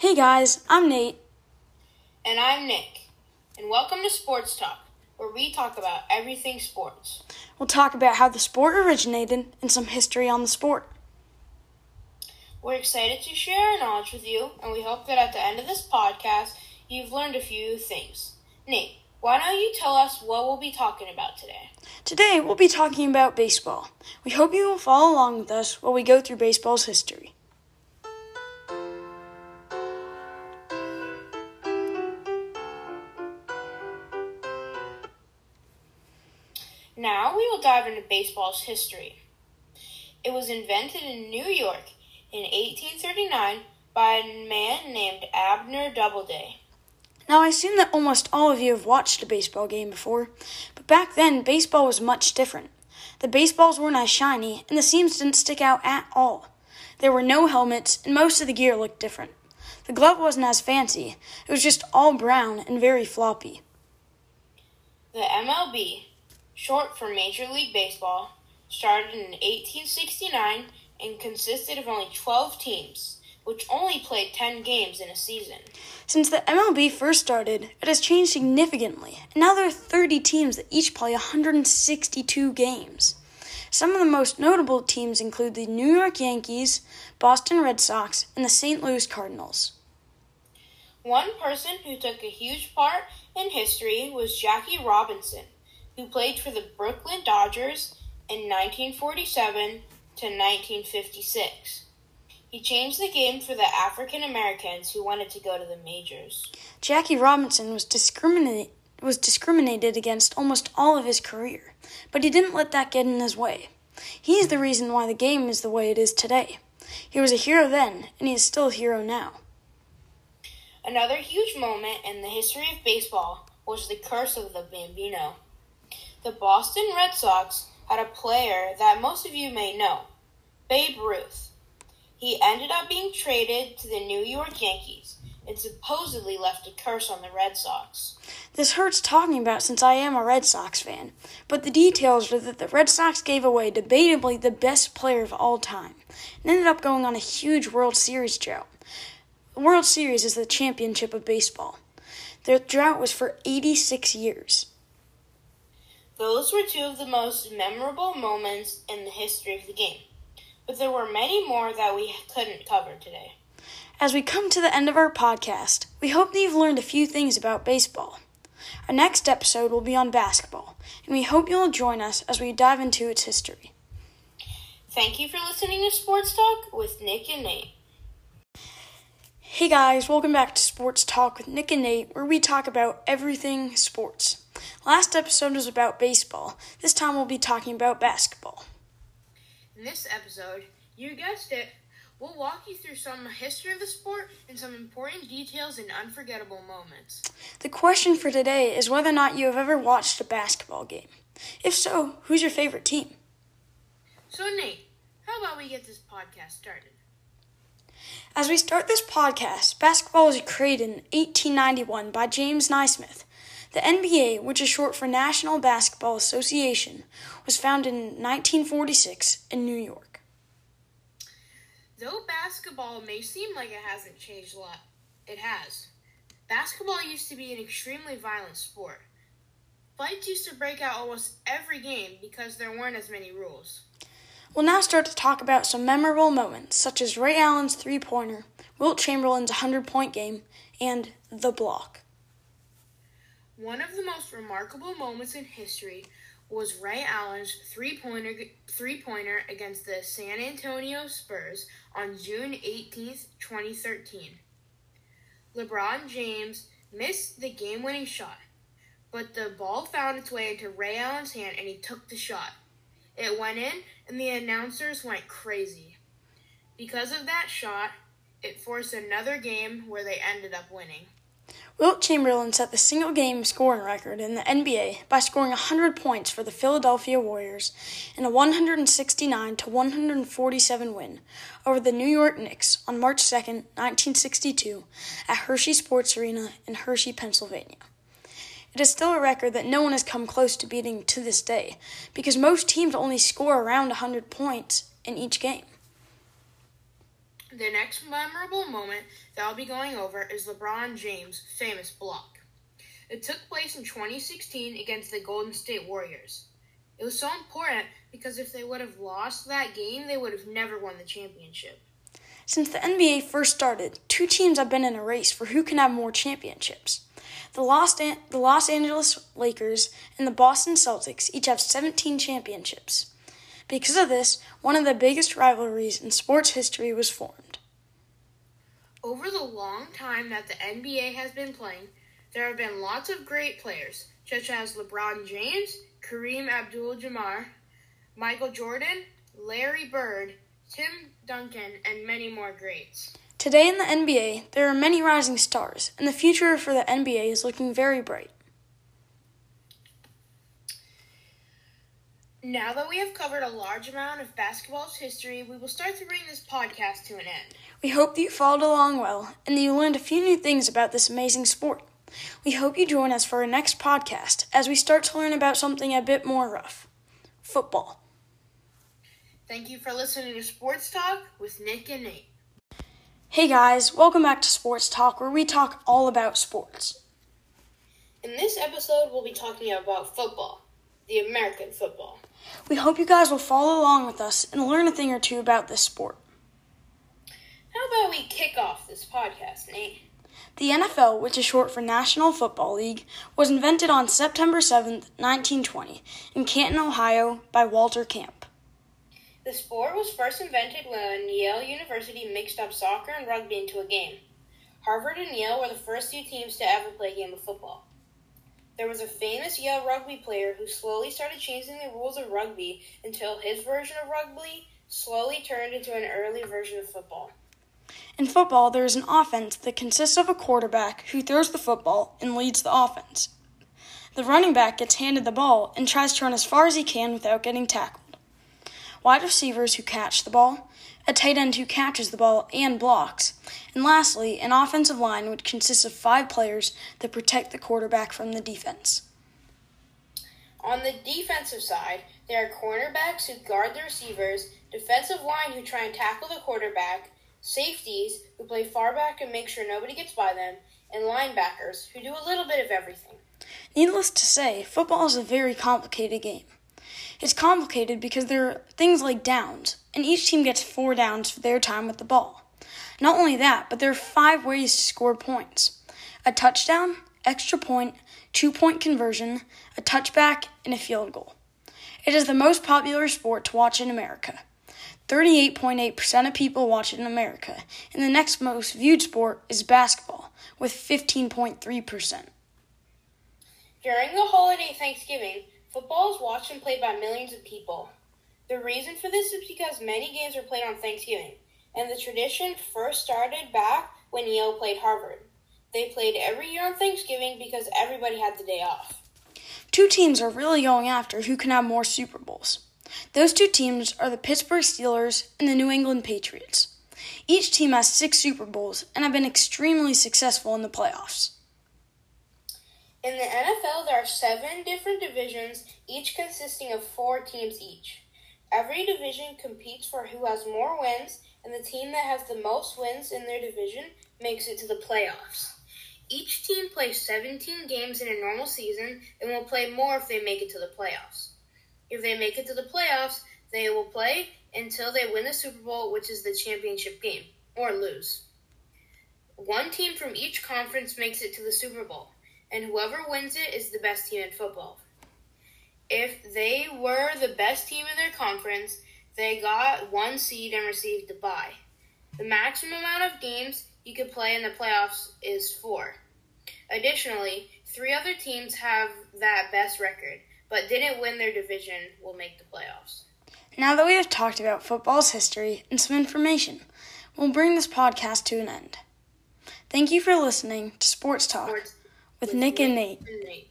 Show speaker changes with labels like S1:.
S1: Hey guys, I'm Nate.
S2: And I'm Nick. And welcome to Sports Talk, where we talk about everything sports.
S1: We'll talk about how the sport originated and some history on the sport.
S2: We're excited to share our knowledge with you, and we hope that at the end of this podcast, you've learned a few things. Nate, why don't you tell us what we'll be talking about today?
S1: Today, we'll be talking about baseball. We hope you will follow along with us while we go through baseball's history.
S2: Now we will dive into baseball's history. It was invented in New York in 1839 by a man named Abner Doubleday.
S1: Now, I assume that almost all of you have watched a baseball game before, but back then, baseball was much different. The baseballs weren't as shiny, and the seams didn't stick out at all. There were no helmets, and most of the gear looked different. The glove wasn't as fancy, it was just all brown and very floppy.
S2: The MLB short for Major League Baseball, started in 1869 and consisted of only 12 teams, which only played 10 games in a season.
S1: Since the MLB first started, it has changed significantly, and now there are 30 teams that each play 162 games. Some of the most notable teams include the New York Yankees, Boston Red Sox, and the St. Louis Cardinals.
S2: One person who took a huge part in history was Jackie Robinson who played for the Brooklyn Dodgers in 1947 to 1956. He changed the game for the African Americans who wanted to go to the majors.
S1: Jackie Robinson was discriminated was discriminated against almost all of his career, but he didn't let that get in his way. He's the reason why the game is the way it is today. He was a hero then, and he is still a hero now.
S2: Another huge moment in the history of baseball was the curse of the Bambino. The Boston Red Sox had a player that most of you may know, Babe Ruth. He ended up being traded to the New York Yankees and supposedly left a curse on the Red Sox.
S1: This hurts talking about since I am a Red Sox fan, but the details are that the Red Sox gave away debatably the best player of all time and ended up going on a huge World Series drought. The World Series is the championship of baseball. Their drought was for 86 years.
S2: Those were two of the most memorable moments in the history of the game, but there were many more that we couldn't cover today.
S1: As we come to the end of our podcast, we hope that you've learned a few things about baseball. Our next episode will be on basketball, and we hope you'll join us as we dive into its history.
S2: Thank you for listening to Sports Talk with Nick and Nate.
S1: Hey guys, welcome back to Sports Talk with Nick and Nate, where we talk about everything sports. Last episode was about baseball. This time we'll be talking about basketball.
S2: In this episode, you guessed it, we'll walk you through some history of the sport and some important details and unforgettable moments.
S1: The question for today is whether or not you have ever watched a basketball game. If so, who's your favorite team?
S2: So, Nate, how about we get this podcast started?
S1: As we start this podcast, basketball was created in 1891 by James Naismith. The NBA, which is short for National Basketball Association, was founded in 1946 in New York.
S2: Though basketball may seem like it hasn't changed a lot, it has. Basketball used to be an extremely violent sport. Fights used to break out almost every game because there weren't as many rules.
S1: We'll now start to talk about some memorable moments, such as Ray Allen's three pointer, Wilt Chamberlain's 100 point game, and the block.
S2: One of the most remarkable moments in history was Ray Allen's three-pointer three-pointer against the San Antonio Spurs on June 18, 2013. LeBron James missed the game-winning shot, but the ball found its way into Ray Allen's hand and he took the shot. It went in, and the announcers went crazy. Because of that shot, it forced another game where they ended up winning.
S1: Wilt Chamberlain set the single game scoring record in the NBA by scoring 100 points for the Philadelphia Warriors in a 169 to 147 win over the New York Knicks on March 2, 1962, at Hershey Sports Arena in Hershey, Pennsylvania. It is still a record that no one has come close to beating to this day, because most teams only score around 100 points in each game.
S2: The next memorable moment that I'll be going over is LeBron James' famous block. It took place in 2016 against the Golden State Warriors. It was so important because if they would have lost that game, they would have never won the championship.
S1: Since the NBA first started, two teams have been in a race for who can have more championships. The Los, An- the Los Angeles Lakers and the Boston Celtics each have 17 championships. Because of this, one of the biggest rivalries in sports history was formed.
S2: Over the long time that the NBA has been playing, there have been lots of great players, such as LeBron James, Kareem Abdul Jabbar, Michael Jordan, Larry Bird, Tim Duncan, and many more greats.
S1: Today in the NBA, there are many rising stars, and the future for the NBA is looking very bright.
S2: Now that we have covered a large amount of basketball's history, we will start to bring this podcast to an end.
S1: We hope that you followed along well and that you learned a few new things about this amazing sport. We hope you join us for our next podcast as we start to learn about something a bit more rough football.
S2: Thank you for listening to Sports Talk with Nick and Nate.
S1: Hey guys, welcome back to Sports Talk where we talk all about sports.
S2: In this episode, we'll be talking about football, the American football.
S1: We hope you guys will follow along with us and learn a thing or two about this sport.
S2: How about we kick off this podcast, Nate?
S1: The NFL, which is short for National Football League, was invented on September 7, 1920, in Canton, Ohio, by Walter Camp.
S2: The sport was first invented when Yale University mixed up soccer and rugby into a game. Harvard and Yale were the first two teams to ever play a game of football. There was a famous Yale rugby player who slowly started changing the rules of rugby until his version of rugby slowly turned into an early version of football.
S1: In football, there is an offense that consists of a quarterback who throws the football and leads the offense. The running back gets handed the ball and tries to run as far as he can without getting tackled. Wide receivers who catch the ball, a tight end who catches the ball and blocks, and lastly, an offensive line which consists of five players that protect the quarterback from the defense.
S2: On the defensive side, there are cornerbacks who guard the receivers, defensive line who try and tackle the quarterback, safeties who play far back and make sure nobody gets by them, and linebackers who do a little bit of everything.
S1: Needless to say, football is a very complicated game. It's complicated because there are things like downs, and each team gets four downs for their time with the ball. Not only that, but there are five ways to score points a touchdown, extra point, two point conversion, a touchback, and a field goal. It is the most popular sport to watch in America. 38.8% of people watch it in America, and the next most viewed sport is basketball, with 15.3%.
S2: During the holiday Thanksgiving, football is watched and played by millions of people. The reason for this is because many games are played on Thanksgiving, and the tradition first started back when Yale played Harvard. They played every year on Thanksgiving because everybody had the day off.
S1: Two teams are really going after who can have more Super Bowls. Those two teams are the Pittsburgh Steelers and the New England Patriots. Each team has six Super Bowls and have been extremely successful in the playoffs.
S2: In the NFL, there are seven different divisions, each consisting of four teams each. Every division competes for who has more wins, and the team that has the most wins in their division makes it to the playoffs. Each team plays 17 games in a normal season and will play more if they make it to the playoffs. If they make it to the playoffs, they will play until they win the Super Bowl, which is the championship game, or lose. One team from each conference makes it to the Super Bowl, and whoever wins it is the best team in football. If they were the best team in their conference, they got one seed and received a bye. The maximum amount of games you could play in the playoffs is four. Additionally, three other teams have that best record, but didn't win their division will make the playoffs.
S1: Now that we have talked about football's history and some information, we'll bring this podcast to an end. Thank you for listening to Sports Talk
S2: Sports
S1: with Nick and Nate.
S2: and Nate.